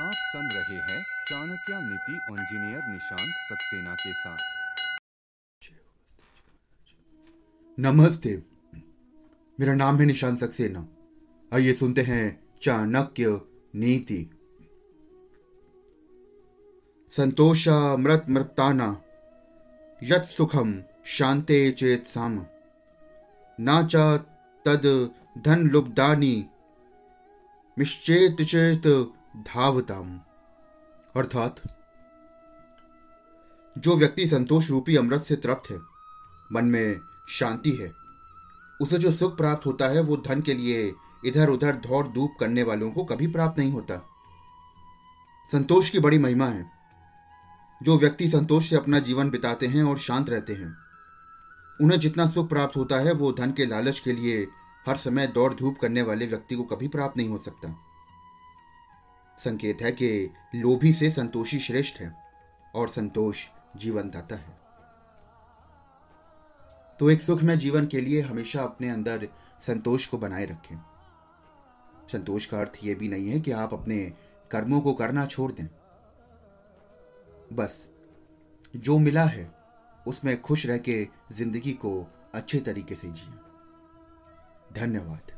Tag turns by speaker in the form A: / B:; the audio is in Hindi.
A: आप सुन रहे हैं चाणक्य नीति इंजीनियर निशांत सक्सेना के साथ।
B: नमस्ते। मेरा नाम है निशांत सक्सेना। आइए सुनते हैं चाणक्य नीति। संतोष मृत मृताना, यत सुखम शांते चेत साम। ना च तद धन लुब्धानी मिश्चेत चेत धावताम। अर्थात, जो व्यक्ति संतोष रूपी अमृत से तृप्त है, मन में शांति है, उसे जो सुख प्राप्त होता है, वो धन के लिए इधर उधर दौड़ धूप करने वालों को कभी प्राप्त नहीं होता। संतोष की बड़ी महिमा है। जो व्यक्ति संतोष से अपना जीवन बिताते हैं और शांत रहते हैं, उन्हें जितना सुख प्राप्त होता है, वो धन के लालच के लिए हर समय दौड़ धूप करने वाले व्यक्ति को कभी प्राप्त नहीं हो सकता। संकेत है कि लोभी से संतोषी श्रेष्ठ है और संतोष जीवन दाता है। तो एक सुखमय जीवन के लिए हमेशा अपने अंदर संतोष को बनाए रखें। संतोष का अर्थ यह भी नहीं है कि आप अपने कर्मों को करना छोड़ दें। बस, जो मिला है, उसमें खुश रह के ज़िंदगी को अच्छे तरीके से जिए। धन्यवाद।